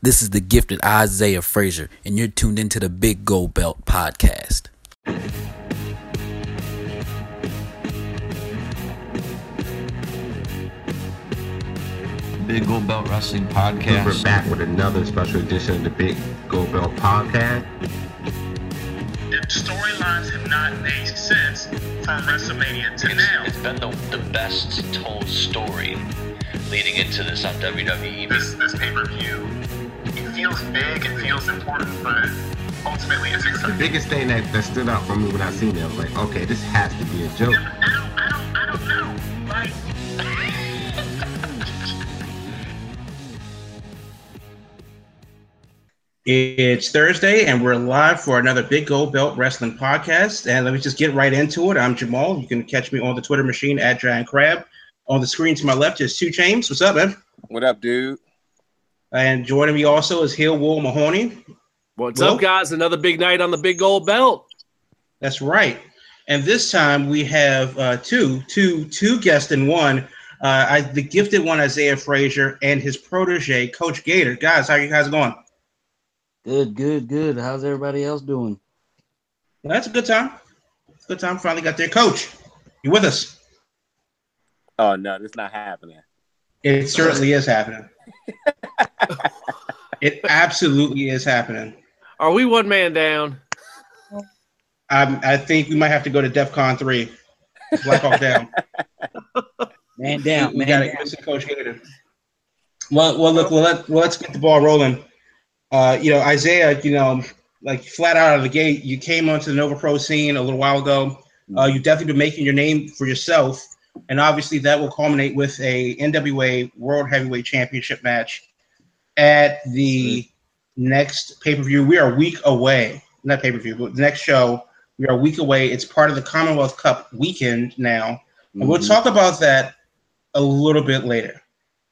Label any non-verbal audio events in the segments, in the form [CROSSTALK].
This is the gifted Isaiah Frazier, and you're tuned into the Big Gold Belt podcast. Big Gold Belt Wrestling Podcast. We're back with another special edition of the Big Gold Belt Podcast. The storylines have not made sense from WrestleMania to now. It's been the, the best told story leading into this on WWE. This this pay per view, it feels big, it feels important, but ultimately it's The biggest thing that, that stood out for me when I seen it, I was like, okay, this has to be a joke. I don't, I don't, I don't know. Like, It's Thursday, and we're live for another Big Gold Belt Wrestling podcast. And let me just get right into it. I'm Jamal. You can catch me on the Twitter machine at Giant Crab. On the screen to my left is Two Chains. What's up, man? What up, dude? And joining me also is Heel Will Mahoney. What's Will? up, guys? Another big night on the big gold belt. That's right. And this time we have uh, two, two, two guests in one. Uh, I, the gifted one, Isaiah Frazier, and his protege, Coach Gator. Guys, how you guys going? Good, good, good. How's everybody else doing? Well, that's a good time. Good time. Finally got there. Coach, you with us? Oh no, this not happening. It certainly is happening. [LAUGHS] it absolutely is happening. Are we one man down? Um, I think we might have to go to DEFCON three. Black Hawk down. [LAUGHS] Man down, we man got down. to Coach Gator. Well, well, look, well, let, well, let's get the ball rolling. Uh, you know, Isaiah, you know, like flat out of the gate, you came onto the Nova Pro scene a little while ago. Uh, you've definitely been making your name for yourself, and obviously that will culminate with a NWA World Heavyweight Championship match at the next pay per view. We are a week away, not pay per view, but the next show. We are a week away. It's part of the Commonwealth Cup weekend now, and we'll Mhm. talk about that a little bit later.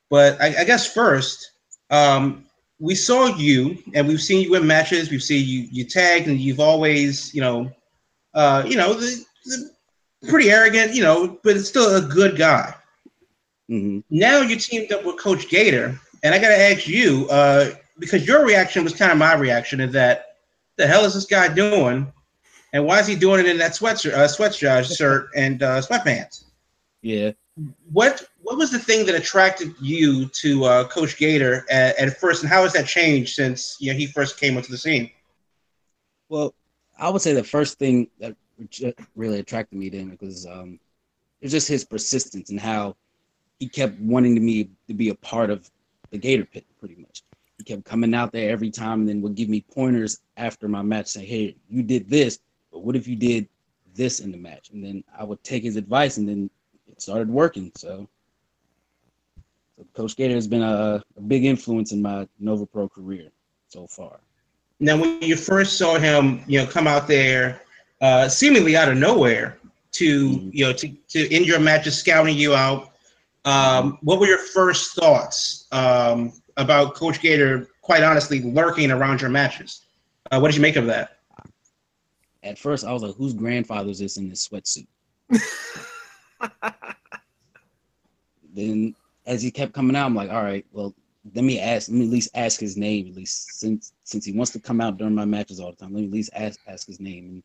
But I, I guess first, um, we saw you, and we've seen you in matches. We've seen you you tagged, and you've always, you know, uh, you know, the, the pretty arrogant, you know, but it's still a good guy. Mhm. Now you teamed up with Coach Gator, and I got to ask you uh, because your reaction was kind of my reaction is that the hell is this guy doing, and why is he doing it in that sweatshirt, uh, sweatshirt shirt and uh, sweatpants? Yeah. what what was the thing that attracted you to uh, Coach Gator at, at first, and how has that changed since you know he first came onto the scene? Well, I would say the first thing that really attracted me to him was um, it was just his persistence and how he kept wanting to me to be a part of the Gator Pit. Pretty much, he kept coming out there every time, and then would give me pointers after my match, saying, "Hey, you did this, but what if you did this in the match?" And then I would take his advice, and then it started working. So. So Coach Gator has been a, a big influence in my Nova Pro career so far. Now, when you first saw him, you know, come out there, uh, seemingly out of nowhere to Mhm. you know to to end your matches, scouting you out, um, what were your first thoughts um, about Coach Gator? Quite honestly, lurking around your matches. Uh, what did you make of that? At first, I was like, "Whose grandfather is this in this sweatsuit?" [LAUGHS] then, as he kept coming out, I'm like, "All right, well, let me ask. Let me at least ask his name. At least since since he wants to come out during my matches all the time, let me at least ask ask his name." And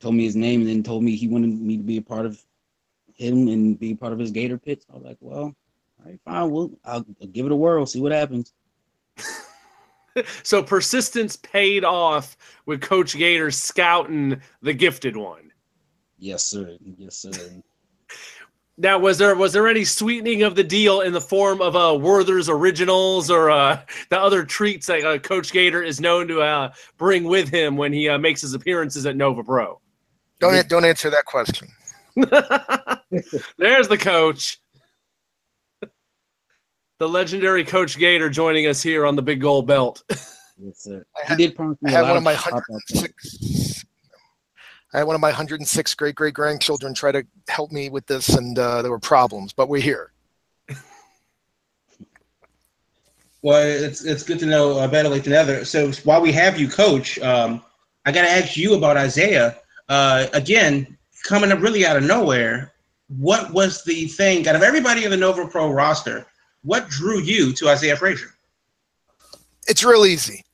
told me his name, and then told me he wanted me to be a part of him and be part of his Gator pits. I was like, "Well, all right, fine. Well, I'll, I'll give it a whirl. See what happens." [LAUGHS] So persistence paid off with Coach Gator scouting the gifted one. Yes, sir. Yes, sir. [LAUGHS] Now, was there was there any sweetening of the deal in the form of uh, Werther's originals or uh, the other treats that uh, Coach Gator is known to uh, bring with him when he uh, makes his appearances at Nova Pro? Don't don't answer that question. [LAUGHS] There's the coach. The legendary Coach Gator joining us here on the Big Gold Belt. Yes, sir. I He had, did promise I me a had one of my 106. I had one of my 106 great great grandchildren try to help me with this, and uh, there were problems. But we're here. Well, it's it's good to know uh, better late than never. So while we have you, Coach, um, I got to ask you about Isaiah. Uh, again, coming up really out of nowhere. What was the thing out of everybody in the Nova Pro roster? What drew you to Isaiah Frazier? it's real easy.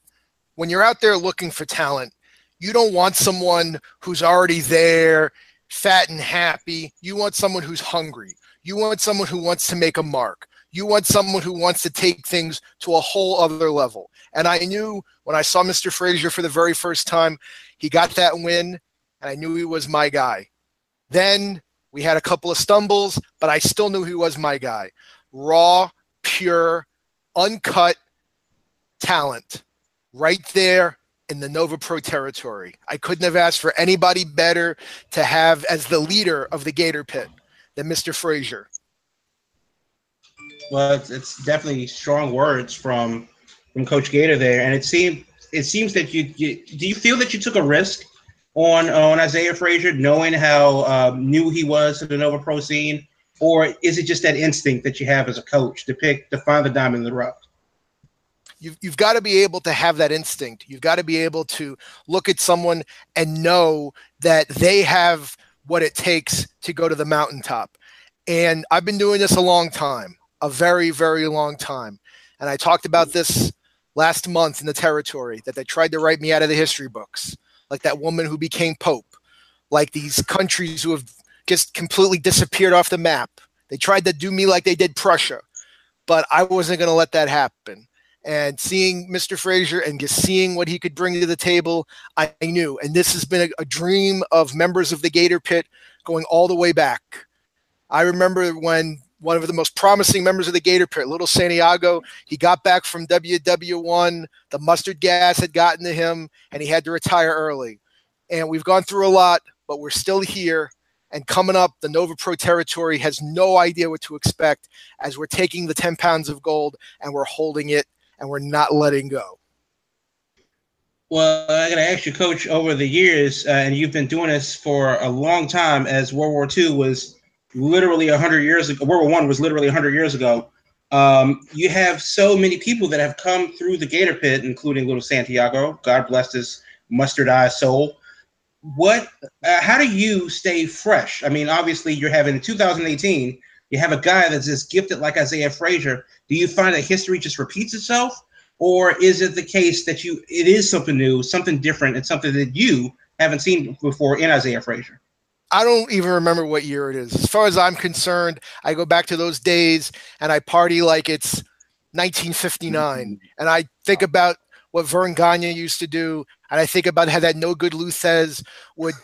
When you're out there looking for talent, you don't want someone who's already there, fat and happy. You want someone who's hungry. You want someone who wants to make a mark. You want someone who wants to take things to a whole other level. And I knew when I saw Mr. Frazier for the very first time, he got that win, and I knew he was my guy. Then we had a couple of stumbles, but I still knew he was my guy. Raw, pure, uncut talent right there in the Nova Pro territory. I couldn't have asked for anybody better to have as the leader of the Gator Pit than Mr. Frazier. Well, it's, it's definitely strong words from from Coach Gator there, and it seemed it seems that you, you do you feel that you took a risk on on Isaiah Frazier, knowing how um, new he was to the Nova Pro scene, or is it just that instinct that you have as a coach to pick to find the diamond in the rough? You've, you've got to be able to have that instinct. You've got to be able to look at someone and know that they have what it takes to go to the mountaintop. And I've been doing this a long time, a very, very long time. And I talked about this last month in the territory that they tried to write me out of the history books, like that woman who became Pope, like these countries who have just completely disappeared off the map. They tried to do me like they did Prussia, but I wasn't going to let that happen and seeing Mr. Frazier and just seeing what he could bring to the table, I knew. And this has been a, a, dream of members of the Gator Pit going all the way back. I remember when one of the most promising members of the Gator Pit, Little Santiago, he got back from WW1. The mustard gas had gotten to him, and he had to retire early. And we've gone through a lot, but we're still here. And coming up, the Nova Pro territory has no idea what to expect as we're taking the 10 pounds of gold and we're holding it and we're not letting go. Well, I got to ask you, Coach, over the years, uh, and you've been doing this for a long time, as World War II was literally 100 years ago, World War One was literally 100 years ago. Um, you have so many people that have come through the Gator Pit, including little Santiago. God bless his mustard eye soul. What? Uh, how do you stay fresh? I mean, obviously, you're having 2018. You have a guy that's as gifted like Isaiah Frazier. Do you find that history just repeats itself? Or is it the case that you it is something new, something different, and something that you haven't seen before in Isaiah Frazier? I don't even remember what year it is. As far as I'm concerned, I go back to those days and I party like it's 1959. Mm-hmm. And I think about what Verne Gagne used to do. And I think about how that no good Lou Thesz would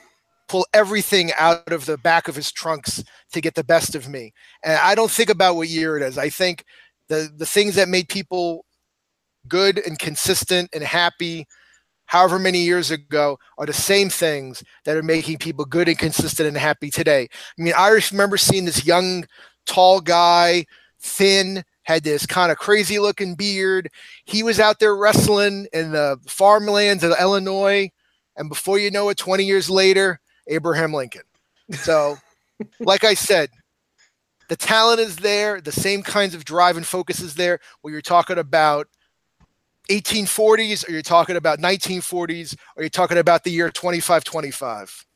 pull everything out of the back of his trunks to get the best of me. And I don't think about what year it is. I think the the things that made people good and consistent and happy however many years ago are the same things that are making people good and consistent and happy today. I mean, I remember seeing this young, tall guy, thin, had this kind of crazy looking beard. He was out there wrestling in the farmlands of Illinois. And before you know it, 20 years later, Abraham Lincoln. So, [LAUGHS] like I said, the talent is there, the same kinds of drive and focus is there. Where you're talking about 1840s, or you're talking about 1940s, or you're talking about the year 2525.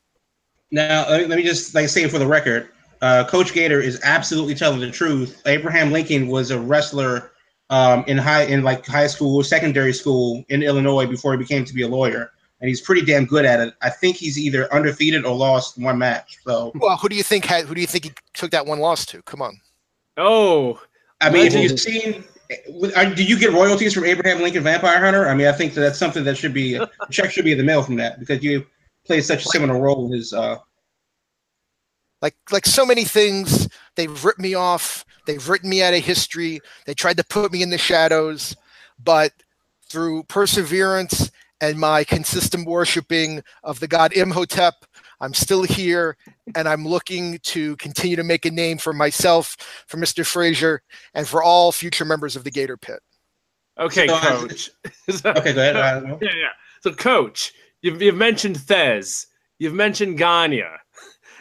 Now, let me just like say for the record, uh, Coach Gator is absolutely telling the truth. Abraham Lincoln was a wrestler um, in high in like high school, secondary school in Illinois before he became to be a lawyer and he's pretty damn good at it. I think he's either undefeated or lost one match. So, well, who do you think had? Who do you think he took that one loss to? Come on. Oh, I mean, have you've seen? Do you get royalties from Abraham Lincoln Vampire Hunter? I mean, I think that that's something that should be check should be in the mail from that because you play such a similar role in his. Uh, like like so many things, they've ripped me off. They've written me out of history. They tried to put me in the shadows, but through perseverance and my consistent worshiping of the god Imhotep. I'm still here and I'm looking to continue to make a name for myself, for Mr. Frazier, and for all future members of the Gator Pit. Okay, so, coach. okay, go ahead. [LAUGHS] Uh, yeah, yeah. So, coach, you've, you've mentioned Thesz, you've mentioned Gagne.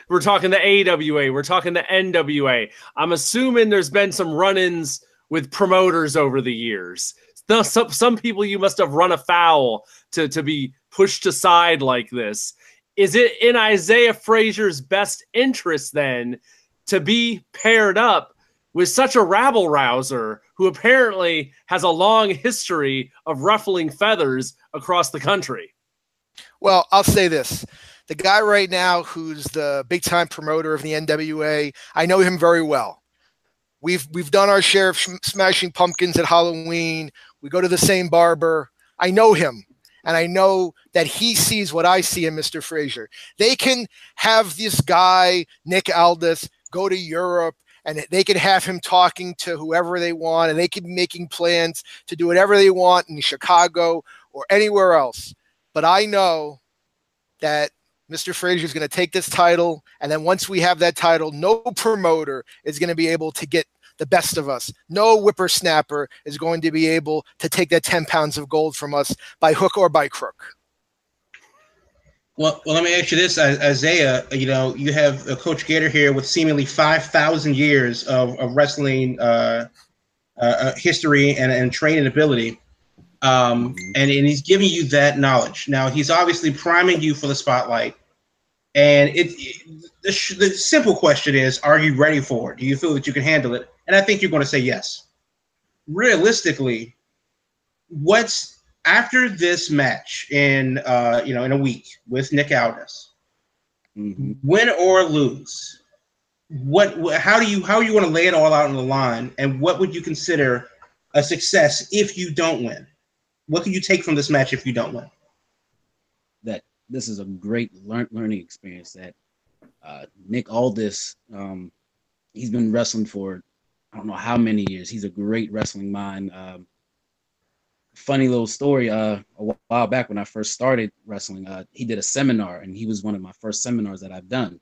We're talking the AWA, we're talking the NWA. I'm assuming there's been some run ins with promoters over the years. Now, some, some people you must have run afoul to, to be pushed aside like this. Is it in Isaiah Frazier's best interest then to be paired up with such a rabble rouser who apparently has a long history of ruffling feathers across the country? Well, I'll say this. The guy right now who's the big time promoter of the NWA, I know him very well. We've we've done our share of sh- smashing pumpkins at Halloween. We go to the same barber. I know him and I know that he sees what I see in Mr. Frazier. They can have this guy, Nick Aldis, go to Europe and they can have him talking to whoever they want and they can be making plans to do whatever they want in Chicago or anywhere else. But I know that Mr. Frazier is going to take this title. And then once we have that title, no promoter is going to be able to get the best of us. No whippersnapper is going to be able to take that 10 pounds of gold from us by hook or by crook. Well, well, let me ask you this, Isaiah. You know, you have a Coach Gator here with seemingly five thousand years of, of wrestling uh, uh, history and, and training ability, um, and, and he's giving you that knowledge. Now, he's obviously priming you for the spotlight, and it, it the, sh- the simple question is, are you ready for it? Do you feel that you can handle it? And I think you're going to say yes. Realistically, what's after this match in uh, you know in a week with Nick Aldis, Mm-hmm. win or lose, what how do you how are you going to lay it all out on the line, and what would you consider a success if you don't win? What can you take from this match if you don't win? that this is a great learn, learning experience that uh, Nick Aldis, um, he's been wrestling for I don't know how many years. He's a great wrestling mind. Um, funny little story. Uh, a while back when I first started wrestling, uh, he did a seminar, and he was one of my first seminars that I've done.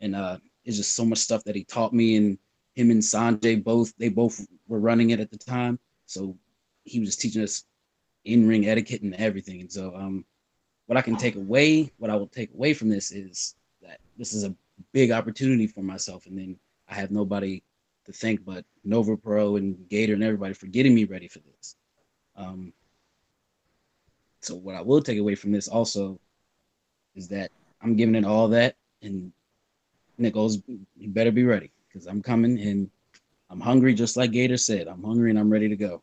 And uh, it's just so much stuff that he taught me. And him and Sanjay both they both were running it at the time, so he was just teaching us in ring etiquette and everything. And so, um, what I can take away, what I will take away from this is that this is a big opportunity for myself, and then I have nobody to thank but Nova Pro and Gator and everybody for getting me ready for this. Um, so what I will take away from this also is that I'm giving it all that, and Nick Aldis, you better be ready because I'm coming and I'm hungry, just like Gator said. I'm hungry and I'm ready to go.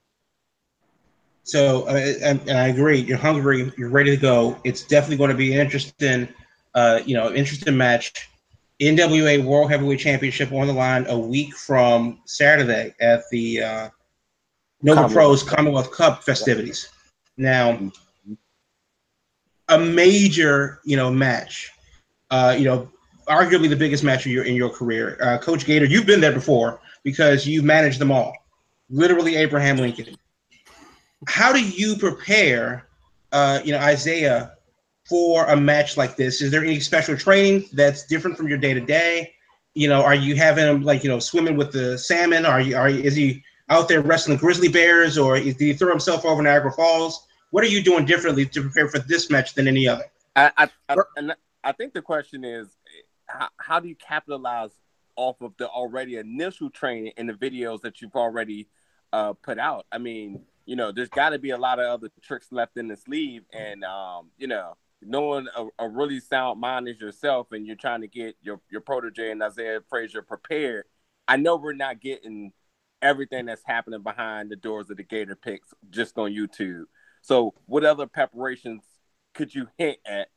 So, uh, and, and I agree. You're hungry. You're ready to go. It's definitely going to be an interesting, uh, you know, interesting match. NWA World Heavyweight Championship on the line a week from Saturday at the uh, Nova Commonwealth. Pros Commonwealth Cup festivities. Now, a major, you know, match. Uh, you know, arguably the biggest match of your in your career. Uh, Coach Gator, you've been there before because you've managed them all. Literally, Abraham Lincoln how do you prepare uh, you know isaiah for a match like this? Is there any special training that's different from your day to day you know are you having him like you know swimming with the salmon? Are you are is he out there wrestling grizzly bears or is, did he throw himself over niagara falls? What are you doing differently to prepare for this match than any other? I, I, I, I think the question is, how, how do you capitalize off of the already initial training in the videos that you've already uh, put out? I mean, you know, there's got to be a lot of other tricks left in the sleeve, and um, you know, knowing a, a really sound mind as yourself, and you're trying to get your your protege and Isaiah Frazier prepared. I know we're not getting everything that's happening behind the doors of the Gator Pits just on YouTube. So, what other preparations could you hint at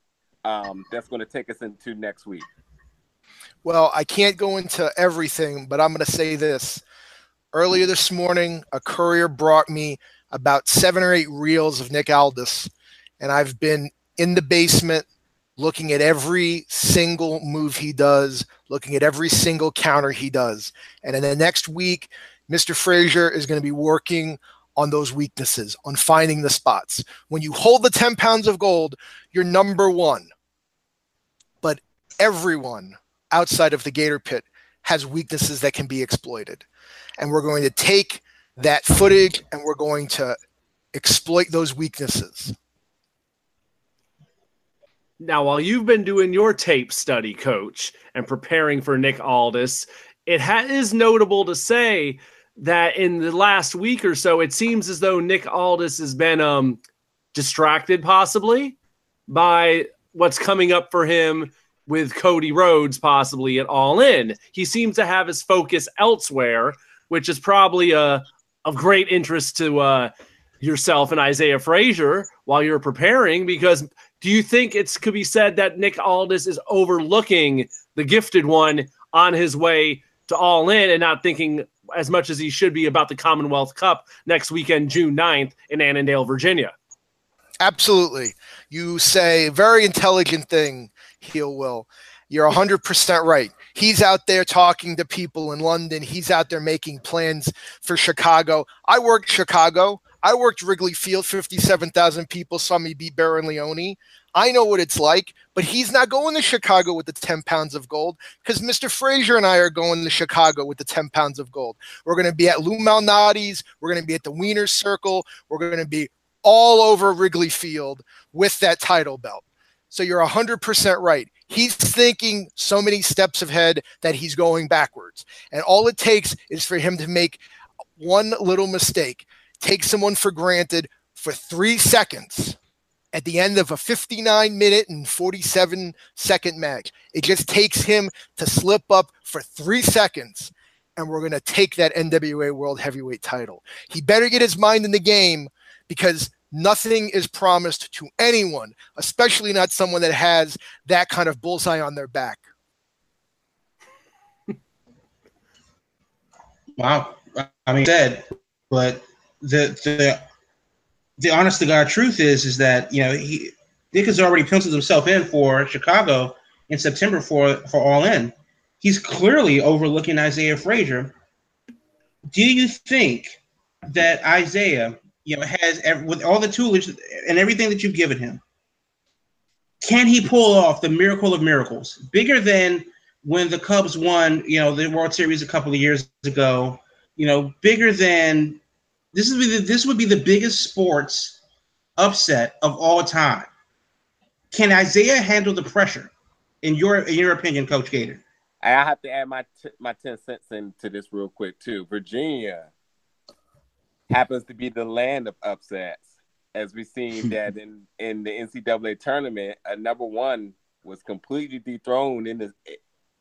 um, that's going to take us into next week? Well, I can't go into everything, but I'm going to say this. Earlier this morning, a courier brought me about seven or eight reels of Nick Aldis, and I've been in the basement looking at every single move he does, looking at every single counter he does. And in the next week, Mr. Frazier is going to be working on those weaknesses, on finding the spots. When you hold the 10 pounds of gold, you're number one. But everyone outside of the Gator Pit has weaknesses that can be exploited. And we're going to take that footage and we're going to exploit those weaknesses. Now, while you've been doing your tape study, coach, and preparing for Nick Aldis, it ha- is notable to say that in the last week or so, it seems as though Nick Aldis has been um, distracted possibly by what's coming up for him with Cody Rhodes possibly at All In. He seems to have his focus elsewhere, which is probably uh, of great interest to uh, yourself and Isaiah Frazier while you're preparing. Because do you think it could be said that Nick Aldis is overlooking the gifted one on his way to All In and not thinking as much as he should be about the Commonwealth Cup next weekend, June 9th in Annandale, Virginia? Absolutely. You say very intelligent thing, Heel Will. You're 100% right. He's out there talking to people in London. He's out there making plans for Chicago. I work Chicago. I worked Wrigley Field, 57,000 people saw me beat Baron Leone. I know what it's like, but he's not going to Chicago with the 10 pounds of gold because Mr. Frazier and I are going to Chicago with the 10 pounds of gold. We're going to be at Lou Malnati's. We're going to be at the Wiener Circle. We're going to be all over Wrigley Field with that title belt. So you're 100% right. He's thinking so many steps ahead that he's going backwards. And all it takes is for him to make one little mistake, take someone for granted for three seconds at the end of a 59 minute and 47 second match. It just takes him to slip up for three seconds, and we're going to take that NWA World Heavyweight title. He better get his mind in the game because nothing is promised to anyone, especially not someone that has that kind of bullseye on their back. Wow. I mean, said, but the the the honest to God truth is is that you know he Dick has already penciled himself in for Chicago in September for for All In. He's clearly overlooking Isaiah Frazier. Do you think that Isaiah, you know, has with all the tools and everything that you've given him, can he pull off the miracle of miracles, bigger than when the Cubs won, you know, the World Series a couple of years ago? You know, bigger than this is the, this would be the biggest sports upset of all time. Can Isaiah handle the pressure? In your in your opinion, Coach Gator? I have to add my t- my ten cents into this real quick too. Virginia happens to be the land of upsets, as we've seen [LAUGHS] that in in the NCAA tournament, a number one was completely dethroned in the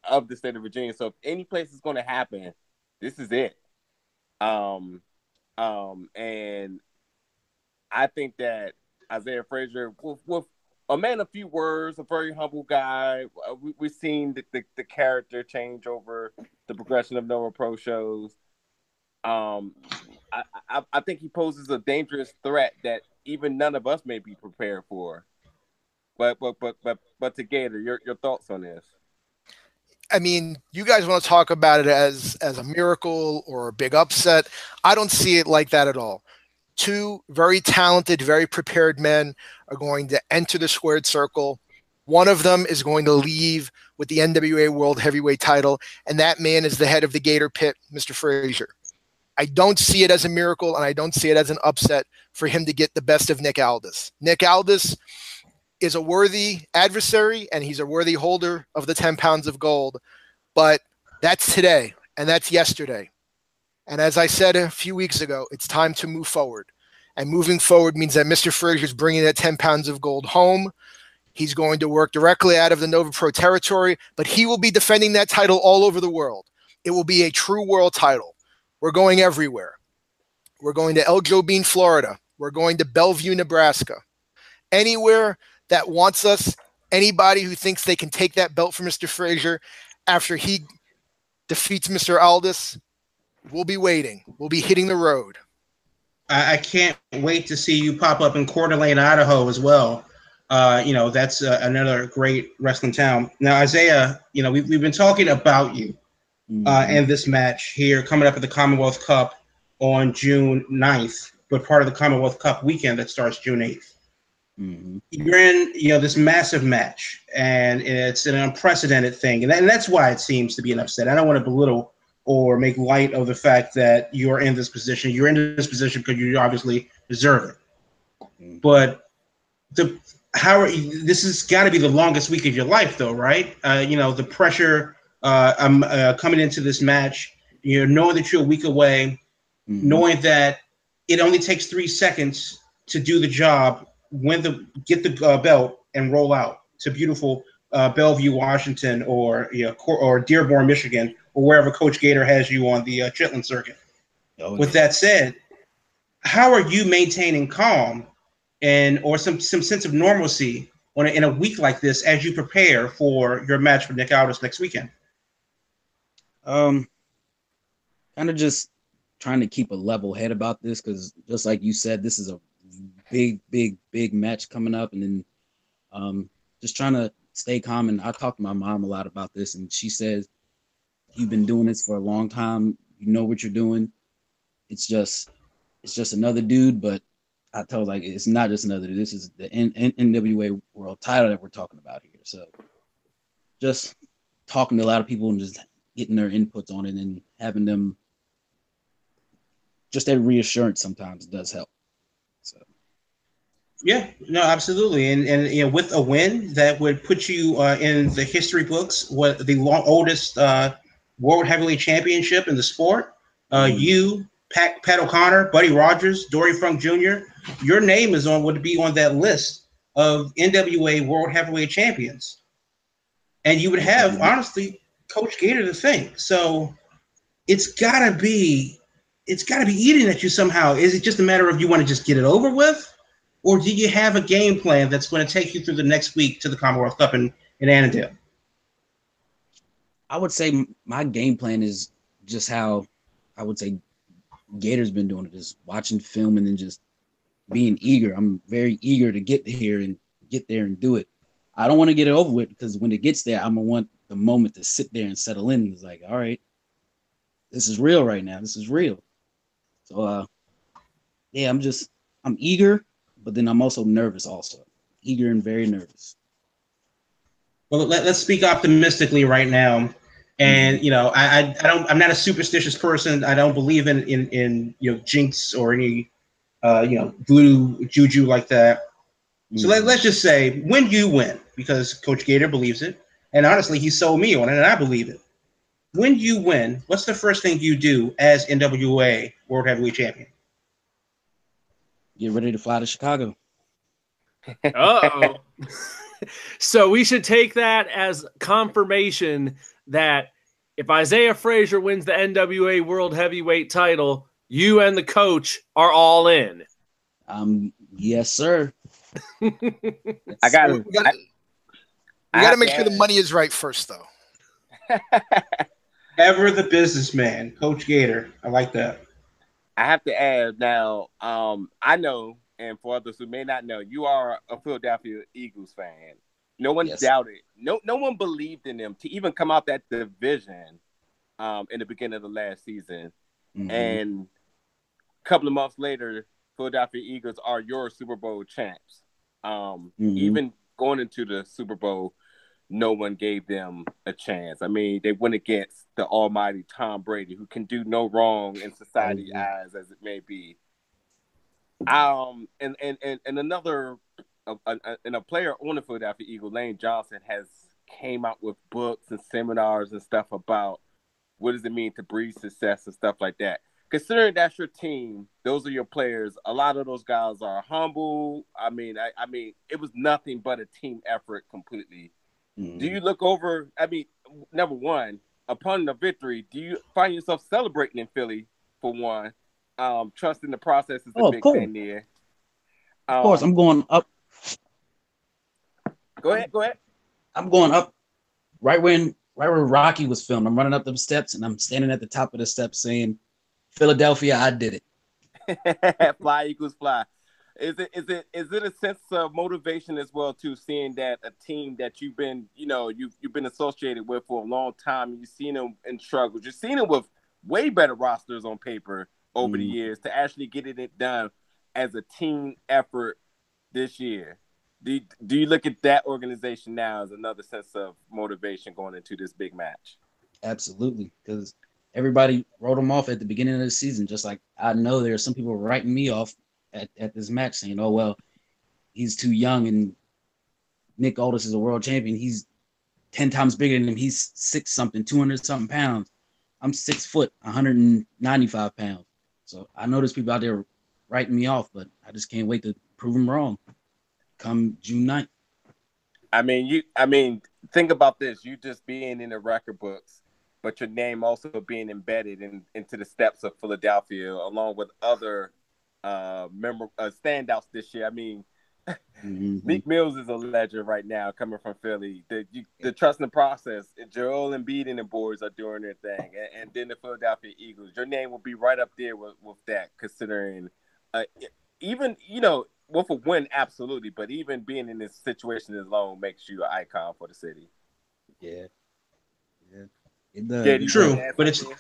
of the state of Virginia. So if any place is going to happen, this is it. Um, um, and I think that Isaiah Frazier, with, with a man of few words, a very humble guy. Uh, we, we've seen the, the, the, character change over the progression of Nova Pro shows. Um, I, I, I think he poses a dangerous threat that even none of us may be prepared for. But but but but but to Gator, your your thoughts on this? I mean, you guys want to talk about it as as a miracle or a big upset. I don't see it like that at all. Two very talented, very prepared men are going to enter the squared circle. One of them is going to leave with the NWA World Heavyweight title, and that man is the head of the Gator Pit, Mr. Frazier. I don't see it as a miracle, and I don't see it as an upset for him to get the best of Nick Aldis. Nick Aldis is a worthy adversary and he's a worthy holder of the 10 pounds of gold. But that's today and that's yesterday. And as I said a few weeks ago, it's time to move forward. And moving forward means that Mr. Frazier is bringing that 10 pounds of gold home. He's going to work directly out of the Nova Pro territory, but he will be defending that title all over the world. It will be a true world title. We're going everywhere. We're going to El Jobim, Florida. We're going to Bellevue, Nebraska. Anywhere that wants us, anybody who thinks they can take that belt from Mr. Frazier after he defeats Mr. Aldis, we'll be waiting. We'll be hitting the road. I, can't wait to see you pop up in Coeur d'Alene, Idaho as well. Uh, you know, that's uh, another great wrestling town. Now, Isaiah, you know, we've, we've been talking about you uh, mm-hmm. uh, and this match here coming up at the Commonwealth Cup on June 9th, but part of the Commonwealth Cup weekend that starts June 8th. Mm-hmm. You're in, you know, this massive match, and it's an unprecedented thing, and, that, and that's why it seems to be an upset. I don't want to belittle or make light of the fact that you're in this position. You're in this position because you obviously deserve it. Mm-hmm. But the how are, this has got to be the longest week of your life, though, right? Uh, you know, the pressure uh, um, uh, coming into this match. You know, knowing that you're a week away, mm-hmm. knowing that it only takes three seconds to do the job win the get the uh, belt and roll out to beautiful uh, Bellevue, Washington, or you know, or Dearborn, Michigan, or wherever Coach Gator has you on the uh, Chitlin circuit. Oh, With that said, how are you maintaining calm and or some some sense of normalcy on a, in a week like this as you prepare for your match with Nick Aldis next weekend? Um, kind of just trying to keep a level head about this because just like you said, this is a big, big, big match coming up, and then um, just trying to stay calm. And I talked to my mom a lot about this, and she says, "You've been doing this for a long time. You know what you're doing. It's just, it's just another dude." But I told like it's not just another dude. This is the N- N- NWA World Title that we're talking about here. So just talking to a lot of people and just getting their inputs on it and having them just that reassurance sometimes does help. Yeah, no, absolutely, and and you know, with a win that would put you uh, in the history books, what the long, oldest uh, world heavyweight championship in the sport. Uh, You, Pat, Pat O'Connor, Buddy Rogers, Dory Funk Jr. Your name is on would be on that list of NWA world heavyweight champions, and you would have honestly Coach Gator to thank. So it's gotta be, it's gotta be eating at you somehow. Is it just a matter of you want to just get it over with? Or do you have a game plan that's going to take you through the next week to the Commonwealth Cup in, in Annandale? I would say my game plan is just how I would say Gator's been doing it, just watching film and then just being eager. I'm very eager to get here and get there and do it. I don't want to get it over with because when it gets there, I'm gonna want the moment to sit there and settle in. It's like, all right, this is real right now. This is real. So uh yeah, I'm just I'm eager, but then I'm also nervous also. Eager and very nervous. Well, let, let's speak optimistically right now. And you know, I, I I don't I'm not a superstitious person. I don't believe in in in you know jinx or any uh you know voodoo juju like that. So let, let's just say when you win, because Coach Gator believes it, and honestly, he sold me on it, and I believe it. When you win, what's the first thing you do as NWA World Heavyweight Champion? Get ready to fly to Chicago. oh. [LAUGHS] so we should take that as confirmation that if Isaiah Frazier wins the NWA World Heavyweight title, you and the coach are all in. Um, yes, sir. [LAUGHS] I got it. got we got to make sure the money is right first, though. [LAUGHS] Ever the businessman, Coach Gator. I like that. I have to add now. Um, I know, and for others who may not know, you are a Philadelphia Eagles fan. No one Yes. doubted. No, no one believed in them to even come out that division um, in the beginning of the last season. Mhm. And a couple of months later, Philadelphia Eagles are your Super Bowl champs. Um, Mhm. Even going into the Super Bowl, no one gave them a chance. I mean, they went against the almighty Tom Brady, who can do no wrong in society's Mhm. eyes, as it may be. Um, and and and, and another, and a player on the Philadelphia Eagle, Lane Johnson, has came out with books and seminars and stuff about what does it mean to breed success and stuff like that. Considering that's your team, those are your players. A lot of those guys are humble. I mean, I, I mean, it was nothing but a team effort completely. Do you look over? I mean, number one, upon the victory, do you find yourself celebrating in Philly for one? Um, trusting the process is a Oh, big course. thing there. Of course, Um, I'm going up. Go ahead, go ahead. I'm going up right when right where Rocky was filmed. I'm running up them steps and I'm standing at the top of the steps saying, "Philadelphia, I did it." [LAUGHS] fly equals fly. Is it is it is it a sense of motivation as well too, seeing that a team that you've been you know you've you've been associated with for a long time, you've seen them in struggles, you've seen them with way better rosters on paper over the Mhm. years to actually getting it done as a team effort this year. Do you, do you look at that organization now as another sense of motivation going into this big match? Absolutely, because everybody wrote them off at the beginning of the season. Just like I know there are some people writing me off at, at this match, saying, "Oh well, he's too young," and Nick Aldis is a world champion. He's ten times bigger than him. He's six something, two hundred something pounds. I'm six foot, 195 pounds. So I know there's people out there writing me off, but I just can't wait to prove them wrong. Come June 9th. I mean, you. I mean, think about this. You just being in the record books but your name also being embedded in, into the steps of Philadelphia, along with other uh, member uh, standouts this year. I mean, [LAUGHS] Mhm. Meek Mills is a legend right now, coming from Philly. The you, the trust in the process. Joel Embiid and the boys are doing their thing, and, and then the Philadelphia Eagles. Your name will be right up there with, with that, considering uh, even you know with a win, absolutely, but even being in this situation alone makes you an icon for the city. Yeah. Yeah. It does. Yeah, True, but it's- something?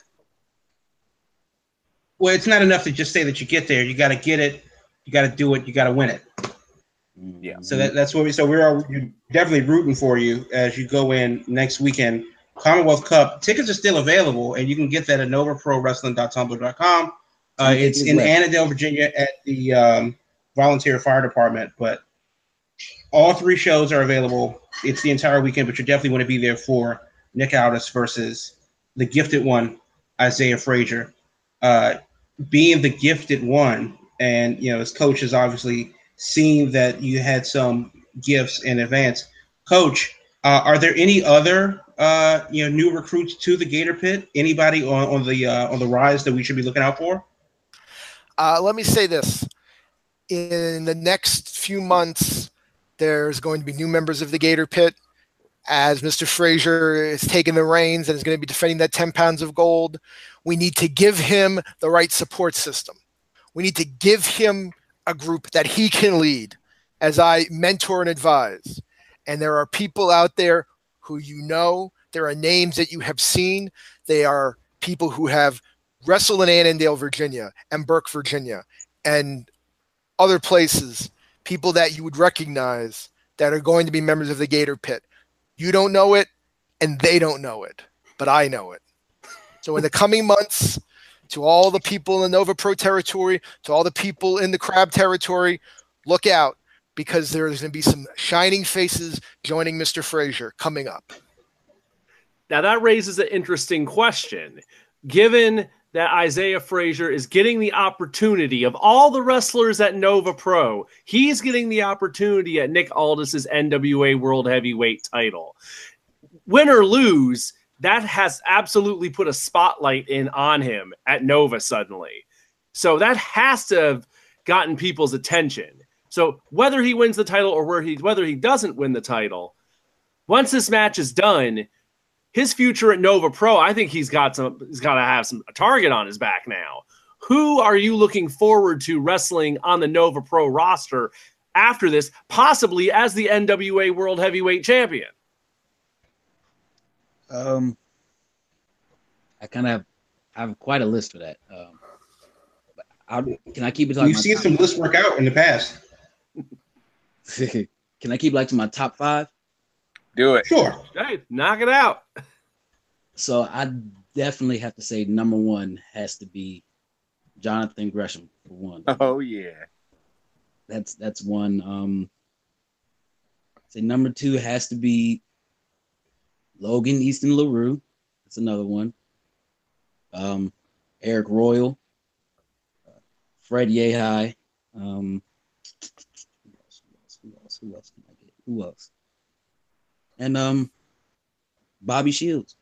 Well, it's not enough to just say that you get there. You got to get it. You got to do it. You got to win it. Yeah. So that, that's what we. So we are definitely rooting for you as you go in next weekend. Commonwealth Cup tickets are still available, and you can get that at NovaProWrestling.tumblr.com. Uh, it's in. Annandale, Virginia, at the um, Volunteer Fire Department. But all three shows are available. It's the entire weekend, but you definitely want to be there for Nick Aldis versus the gifted one, Isaiah Frazier. Uh, being the gifted one, and you know, his coach has obviously seen that you had some gifts in advance. Coach, uh, are there any other uh, you know new recruits to the Gator Pit? Anybody on, on the uh, on the rise that we should be looking out for? Uh, let me say this: in the next few months, there's going to be new members of the Gator Pit. As Mr. Frazier is taking the reins and is going to be defending that 10 pounds of gold, we need to give him the right support system. We need to give him a group that he can lead as I mentor and advise. And there are people out there who you know, there are names that you have seen. They are people who have wrestled in Annandale, Virginia, and Burke, Virginia, and other places, people that you would recognize that are going to be members of the Gator Pit. You don't know it, and they don't know it, but I know it. So in the coming months, to all the people in the Nova Pro territory, to all the people in the Crab territory, look out because there's going to be some shining faces joining Mr. Frazier coming up. Now that raises an interesting question. Given that Isaiah Frazier is getting the opportunity of all the wrestlers at Nova Pro, he's getting the opportunity at Nick Aldis's NWA World Heavyweight title. Win or lose, that has absolutely put a spotlight in on him at Nova suddenly. So that has to have gotten people's attention. So whether he wins the title or where he whether he doesn't win the title, once this match is done, his future at Nova Pro, I think he's got some he's got to have some a target on his back now. Who are you looking forward to wrestling on the Nova Pro roster after this, possibly as the NWA World Heavyweight Champion? Um, I kind of have, I have quite a list for that. Um, but I'll, can I keep it? to, like, We've seen top- some lists work out in the past. [LAUGHS] can I keep like to my top five? Do it. Sure. Hey, knock it out. So I definitely have to say number one has to be Jonathan Gresham for one. [LAUGHS] Oh yeah. That's that's one. Um, say number two has to be Logan Easton Larue. That's another one. Um, Eric Royal, uh, Fred Yehi. Um, who else? Who else? Who else? Who else can I get? Who else? And um, Bobby Shields.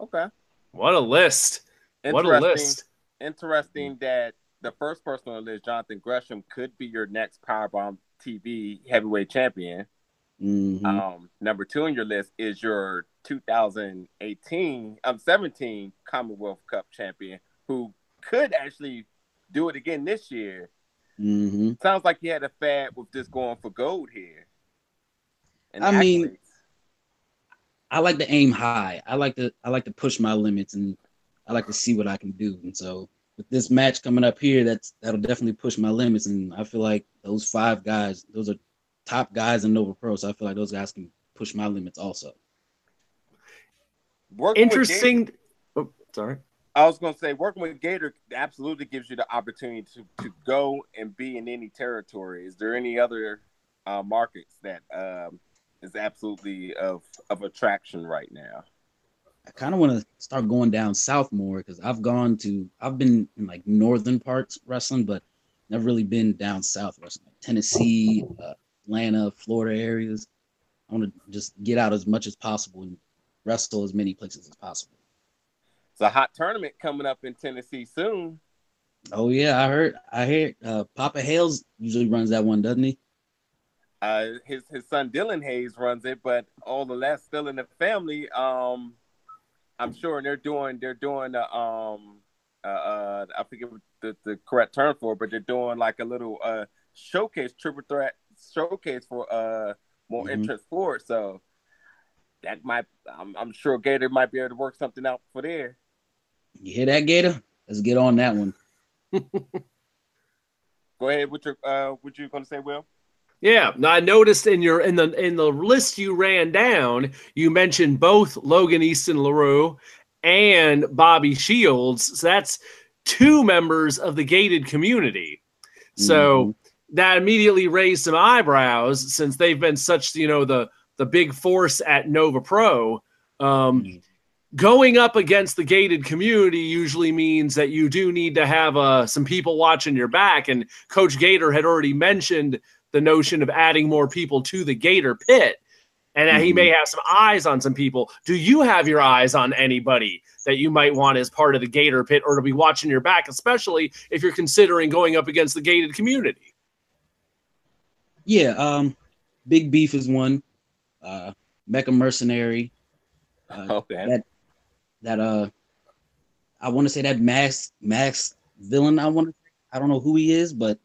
Okay. What a list. What a list. Interesting that the first person on the list, Jonathan Gresham, could be your next Powerbomb TV heavyweight champion. Mhm. Um, number two on your list is your 2018, um, 17 Commonwealth Cup champion, who could actually do it again this year. Mhm. Sounds like he had a fad with just going for gold here. And I mean. I like to aim high. I like to I like to push my limits and I like to see what I can do. And so with this match coming up here, that's that'll definitely push my limits. And I feel like those five guys, those are top guys in Nova Pro. So I feel like those guys can push my limits also. Working with Interesting. Oh, sorry. I was gonna say working with Gator absolutely gives you the opportunity to, to go and be in any territory. Is there any other uh, markets that um, is absolutely of of attraction right now? I kind of want to start going down south more because I've gone to I've been in like northern parts wrestling, but never really been down south wrestling, like Tennessee, uh, Atlanta, Florida areas. I want to just get out as much as possible and wrestle as many places as possible. It's a hot tournament coming up in Tennessee soon. Oh yeah, I heard. I heard. Uh, Papa Hales usually runs that one, doesn't he? Uh, his his son Dylan Hayes runs it, but all the less still in the family. Um, I'm sure they're doing they're doing the um uh, uh I forget the, the correct term for, it, but they're doing like a little uh showcase triple threat showcase for uh more Mhm. interest for it. So that might I'm, I'm sure Gator might be able to work something out for there. You hear that, Gator? Let's get on that one. [LAUGHS] Go ahead with your uh what you gonna say, Will? Yeah, now I noticed in your in the in the list you ran down, you mentioned both Logan Easton Laroux and Bobby Shields. So that's two members of the gated community. So that immediately raised some eyebrows since they've been such, you know, the the big force at Nova Pro. Um, going up against the gated community usually means that you do need to have uh, some people watching your back. And Coach Gator had already mentioned the notion of adding more people to the Gator pit, and that he may have some eyes on some people. Do you have your eyes on anybody that you might want as part of the Gator pit or to be watching your back, especially if you're considering going up against the gated community? Yeah, um, Big Beef is one. Uh, Mecha Mercenary. Uh, Okay. That that uh, I want to say that Max Max villain. I want to. I don't know who he is, but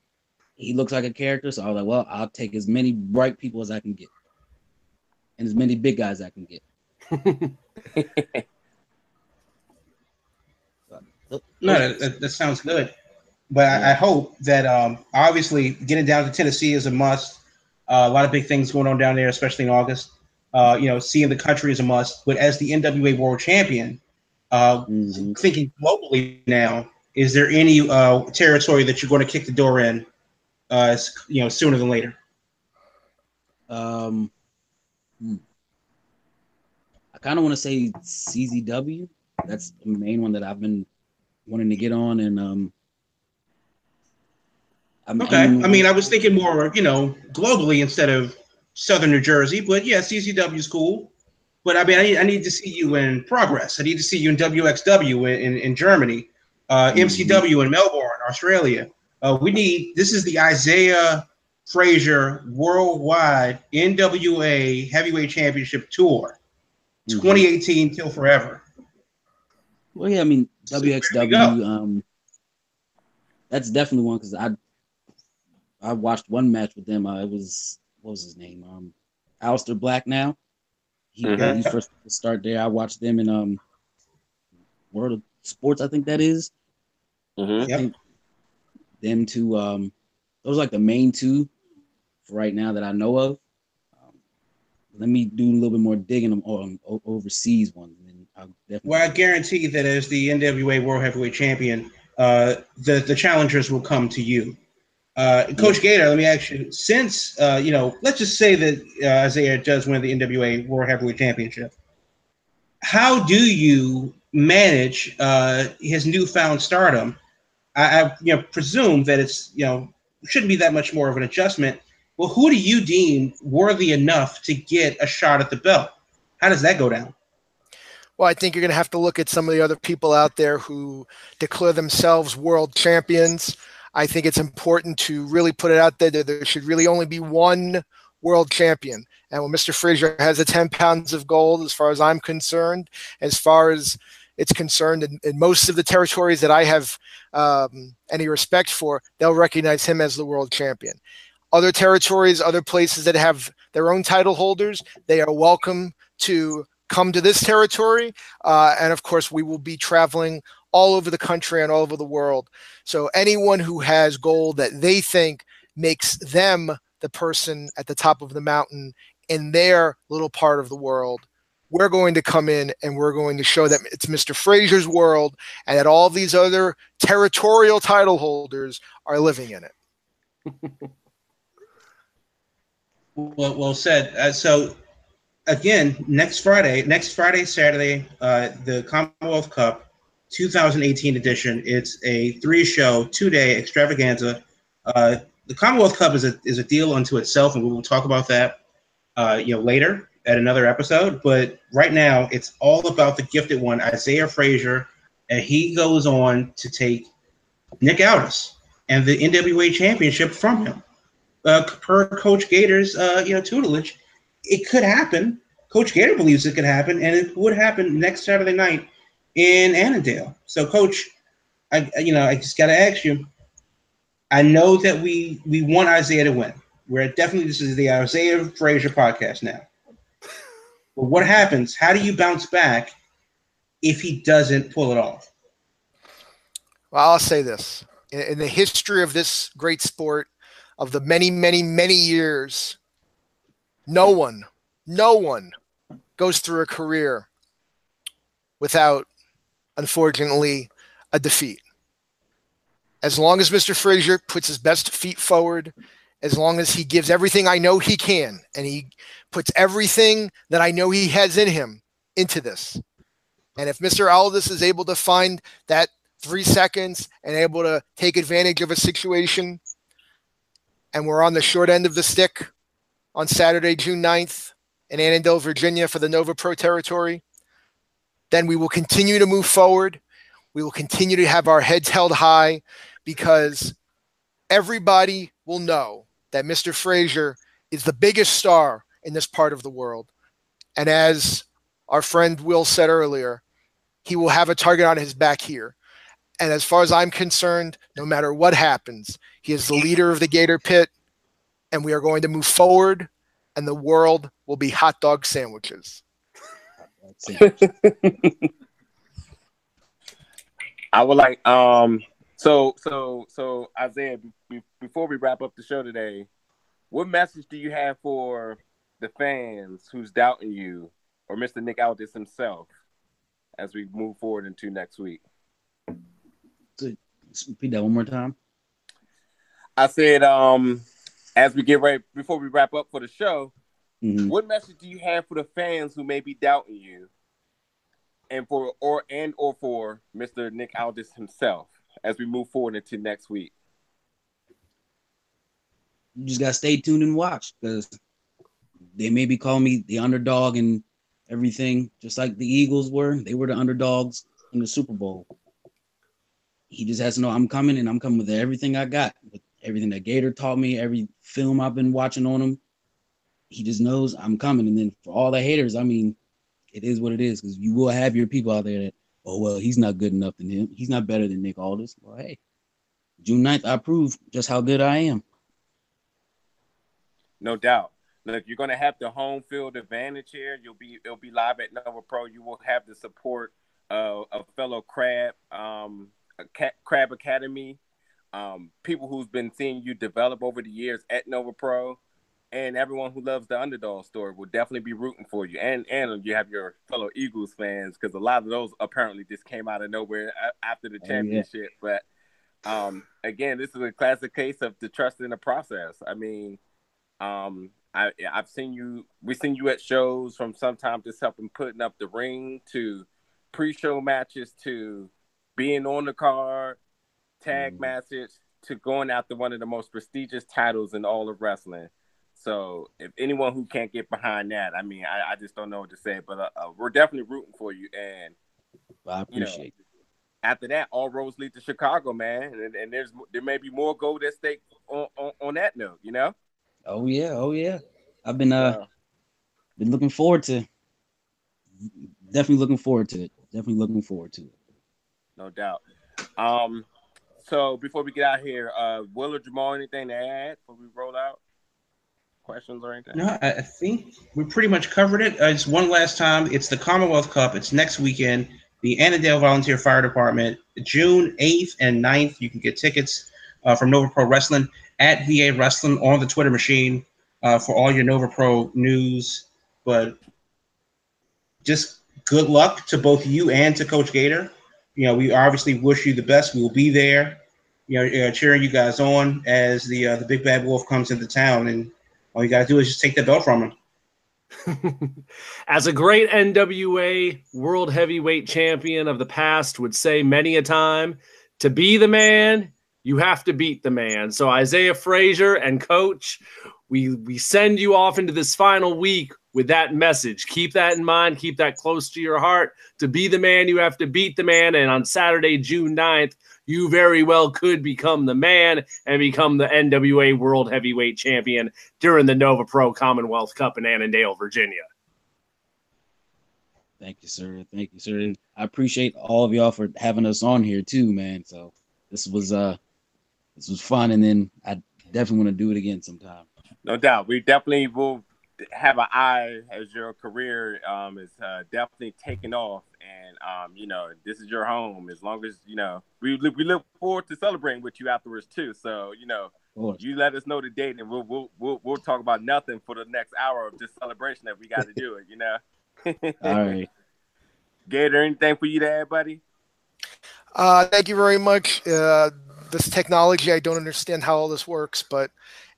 he looks like a character. So I was like, well, I'll take as many bright people as I can get, and as many big guys I can get. [LAUGHS] No, that, that, that sounds good. But I, I hope that um, obviously getting down to Tennessee is a must. Uh, a lot of big things going on down there, especially in August. Uh, you know, seeing the country is a must. But as the NWA World Champion, uh, thinking globally now, is there any uh, territory that you're going to kick the door in? Uh, you know, sooner than later. Um, hmm. I kind of want to say CZW. That's the main one that I've been wanting to get on, and um, I'm Okay. I mean, I was thinking more, you know, globally instead of Southern New Jersey. But yeah, CZW is cool. But I mean, I need, I need to see you in progress. I need to see you in WXW in, in, in Germany, uh, MCW in Melbourne, Australia. Uh, we need this is the Isaiah Frazier Worldwide NWA Heavyweight Championship Tour, 2018 till forever. Well, yeah, I mean So where do we WXW. Um, that's definitely one because I I watched one match with them. Uh, it was what was his name? Um, Aleister Black. Now he Mhm. he's first to start there. I watched them in um World of Sports. I think that is. Mhm. I think them two. Um, those are like the main two for right now that I know of. Um, let me do a little bit more digging on, on overseas ones, and then I'll definitely. Well, I guarantee that as the NWA World Heavyweight Champion, uh, the the challengers will come to you. Uh, Coach Gator, let me ask you: since uh, you know, let's just say that uh, Isaiah does win the NWA World Heavyweight Championship, how do you manage uh, his newfound stardom? I, I you know presume that it's you know shouldn't be that much more of an adjustment. Well, who do you deem worthy enough to get a shot at the belt? How does that go down? Well, I think you're going to have to look at some of the other people out there who declare themselves world champions. I think it's important to really put it out there that there should really only be one world champion. And when Mr. Frazier has the 10 pounds of gold, as far as I'm concerned, as far as it's concerned, in, in most of the territories that I have um, any respect for, they'll recognize him as the world champion. Other territories, other places that have their own title holders, they are welcome to come to this territory. Uh, and of course, we will be traveling all over the country and all over the world. So anyone who has gold that they think makes them the person at the top of the mountain in their little part of the world, we're going to come in and we're going to show them it's Mr. Frazier's world and that all these other territorial title holders are living in it. [LAUGHS] Well, well said. Uh, so, again, next Friday, next Friday, Saturday, uh, the Commonwealth Cup 2018 edition. It's a three-show, two-day extravaganza. Uh, the Commonwealth Cup is a is a deal unto itself, and we will talk about that, uh, you know, later. at another episode. But right now, it's all about the gifted one, Isaiah Frazier, and he goes on to take Nick Aldis and the NWA Championship from him. Uh, per Coach Gator's uh, you know tutelage, it could happen. Coach Gator believes it could happen, and it would happen next Saturday night in Annandale. So, Coach, I you know I just got to ask you. I know that we we want Isaiah to win. We're definitely this is the Isaiah Frazier podcast now. But what happens? How do you bounce back if he doesn't pull it off? Well, I'll say this: in, in the history of this great sport, of the many, many, many years, no one, no one goes through a career without, unfortunately, a defeat. As long as Mr. Frazier puts his best feet forward, as long as he gives everything I know he can, and he puts everything that I know he has in him into this. And if Mr. Aldis is able to find that three seconds and able to take advantage of a situation, and we're on the short end of the stick on Saturday, June 9th in Annandale, Virginia for the Nova Pro territory, then we will continue to move forward. We will continue to have our heads held high because everybody will know that Mr. Frazier is the biggest star in this part of the world. And as our friend Will said earlier, he will have a target on his back here. And as far as I'm concerned, no matter what happens, he is the leader of the Gator Pit, and we are going to move forward, and the world will be hot dog sandwiches. I would like um so so so Isaiah be, before we wrap up the show today, what message do you have for the fans who's doubting you or Mr. Nick Aldis himself as we move forward into next week? Repeat that one more time. I said um as we get ready before we wrap up for the show, Mhm. what message do you have for the fans who may be doubting you and for or and or for Mr. Nick Aldis himself as we move forward into next week? You just gotta stay tuned and watch because they may be calling me the underdog and everything, just like the Eagles were. They were the underdogs in the Super Bowl. He just has to know I'm coming and I'm coming with everything I got, with everything that Gator taught me, every film I've been watching on him. He just knows I'm coming. And then for all the haters, I mean, it is what it is because you will have your people out there that, oh, well, he's not good enough than him. He's not better than Nick Aldis. Well, hey, June 9th, I prove just how good I am. No doubt. Look, you're gonna have the home field advantage here. You'll be it'll be live at Nova Pro. You will have the support of a fellow Crab, um, Crab Academy, um, people who's been seeing you develop over the years at Nova Pro, and everyone who loves the underdog story will definitely be rooting for you. And and you have your fellow Eagles fans because a lot of those apparently just came out of nowhere after the yeah. championship. But um, again, this is a classic case of the trust in the process. I mean, um, I I've seen you. We've seen you at shows from sometimes just helping putting up the ring to pre-show matches to being on the card, tag matches to going after one of the most prestigious titles in all of wrestling. So if anyone who can't get behind that, I mean, I, I just don't know what to say. But uh, uh, we're definitely rooting for you. And I You know, appreciate it. after that, all roads lead to Chicago, man. And, and there's there may be more gold at stake on, on, on that note. You know. Oh yeah, oh yeah. I've been uh Yeah. been looking forward to definitely looking forward to it. Definitely looking forward to it. No doubt. Um, so before we get out here, uh, Will or Jamal, anything to add before we roll out? Questions or anything? No, I think we pretty much covered it. Uh, it's one last time. It's the Commonwealth Cup. It's next weekend. The Annandale Volunteer Fire Department, June 8th and 9th. You can get tickets uh, from Nova Pro Wrestling at VA Wrestling on the Twitter machine uh, for all your Nova Pro news. But just good luck to both you and to Coach Gator. You know, we obviously wish you the best. We will be there, you know, uh, cheering you guys on as the uh, the big bad wolf comes into town, and all you gotta do is just take the belt from him. [LAUGHS] As a great NWA World Heavyweight Champion of the past would say many a time, to be the man, you have to beat the man. So Isaiah Frazier and Coach, we we send you off into this final week with that message. Keep that in mind. Keep that close to your heart. To be the man, you have to beat the man. And on Saturday, June 9th, you very well could become the man and become the NWA World Heavyweight Champion during the Nova Pro Commonwealth Cup in Annandale, Virginia. Thank you, sir. Thank you, sir. And I appreciate all of y'all for having us on here too, man. So this was uh this was fun and then I definitely want to do it again sometime. No doubt. We definitely will have an eye as your career um, is uh, definitely taking off, and um, you know this is your home. As long as you know, we we look forward to celebrating with you afterwards too. So you know, you let us know the date, and we'll we'll we'll, we'll talk about nothing for the next hour of this celebration that we got to do it. You know. [LAUGHS] All right. Gator, anything for you to add, buddy? Uh, thank you very much. Uh, this technology, I don't understand how all this works, but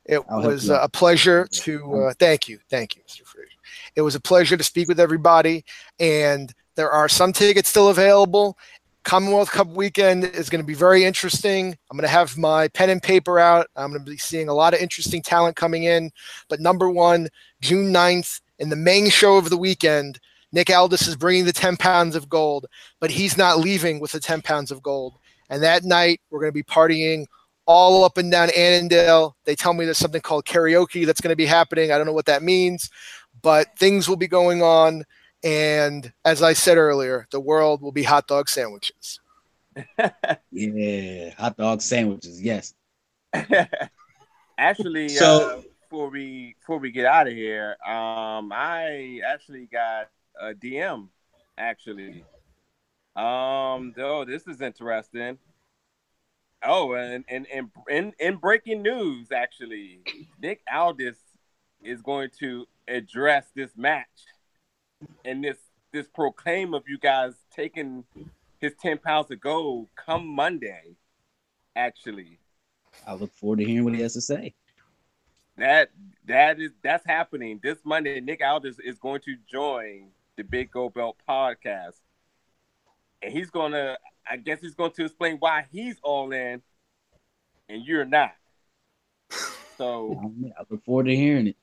it I'll was a pleasure to uh, thank you, thank you, Mr. Frazier. It was a pleasure to speak with everybody, and there are some tickets still available. Commonwealth Cup weekend is going to be very interesting. I'm going to have my pen and paper out. I'm going to be seeing a lot of interesting talent coming in. But number one, June 9th, in the main show of the weekend, Nick Aldis is bringing the 10 pounds of gold, but he's not leaving with the 10 pounds of gold. And that night, we're going to be partying all up and down Annandale. They tell me there's something called karaoke that's going to be happening. I don't know what that means, but things will be going on. And as I said earlier, the world will be hot dog sandwiches. [LAUGHS] Yeah, hot dog sandwiches. Yes. [LAUGHS] Actually, So- uh, before we before we get out of here, um, I actually got a DM. Actually, um, oh, this is interesting. Oh, and and and in, in breaking news, actually, Nick Aldis is going to address this match and this this proclaim of you guys taking his ten pounds of gold come Monday. Actually, I look forward to hearing what he has to say. that that is that's happening this Monday. Nick Aldis is going to join the Big Gold Belt podcast, and he's gonna. I guess he's going to explain why he's all in, and you're not. So [LAUGHS] I look forward to hearing it.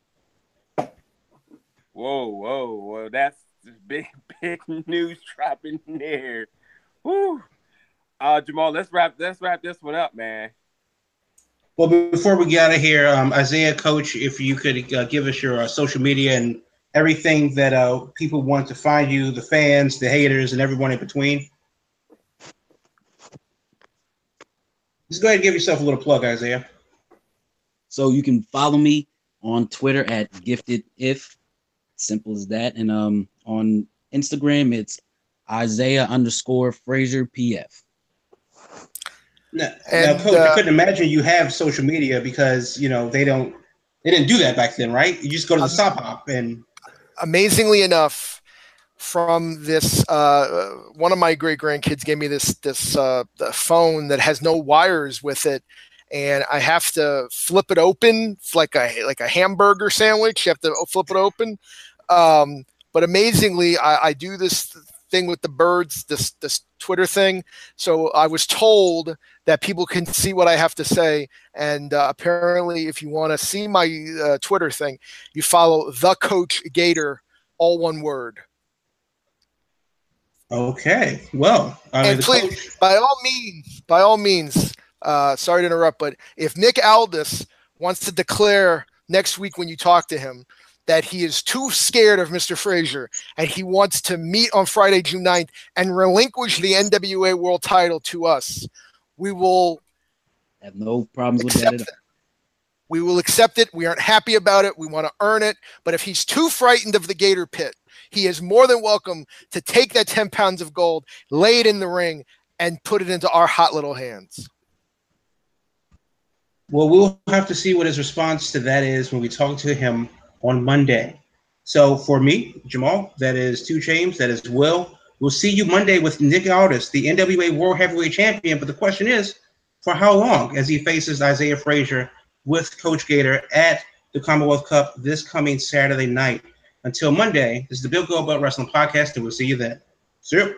whoa, whoa, whoa! That's big, [LAUGHS] big news dropping there. Woo. Uh, Jamal, let's wrap let's wrap this one up, man. Well, before we get out of here, um, Isaiah, Coach, if you could uh, give us your uh, social media and everything that uh, people want to find you, the fans, the haters, and everyone in between. Just go ahead and give yourself a little plug, Isaiah. So you can follow me on Twitter at gifted if simple as that. And um on Instagram it's Isaiah underscore Frazier PF. Now, And, now, Coach, uh, I couldn't imagine you have social media because you know they don't, they didn't do that back then, right? You just go to the Um, Sop Hop and amazingly enough, from this, uh, one of my great grandkids gave me this this uh, phone that has no wires with it, and I have to flip it open it's like a like a hamburger sandwich. You have to flip it open. Um, but amazingly, I, I do this thing with the birds, this this Twitter thing. So I was told that people can see what I have to say, and uh, apparently, if you want to see my uh, Twitter thing, you follow the Coach Gator, all one word. Okay. Well, I mean, and please, coach, by all means, by all means, uh, sorry to interrupt, but if Nick Aldis wants to declare next week when you talk to him that he is too scared of Mr. Frazier and he wants to meet on Friday, June 9th and relinquish the NWA world title to us, we will Have no problems with that accept at it. all. We will accept it. We aren't happy about it. We want to earn it. But if he's too frightened of the Gator pit, he is more than welcome to take that 10 pounds of gold, lay it in the ring, and put it into our hot little hands. well, we'll have to see what his response to that is when we talk to him on Monday. So for me, Jamal, that is Two James, that is Will. We'll see you Monday with Nick Aldis, the NWA World Heavyweight Champion. But the question is, for how long as he faces Isaiah Frazier with Coach Gator at the Commonwealth Cup this coming Saturday night? Until Monday, this is the Big Gold Belt Wrestling Podcast, and we'll see you then. See you.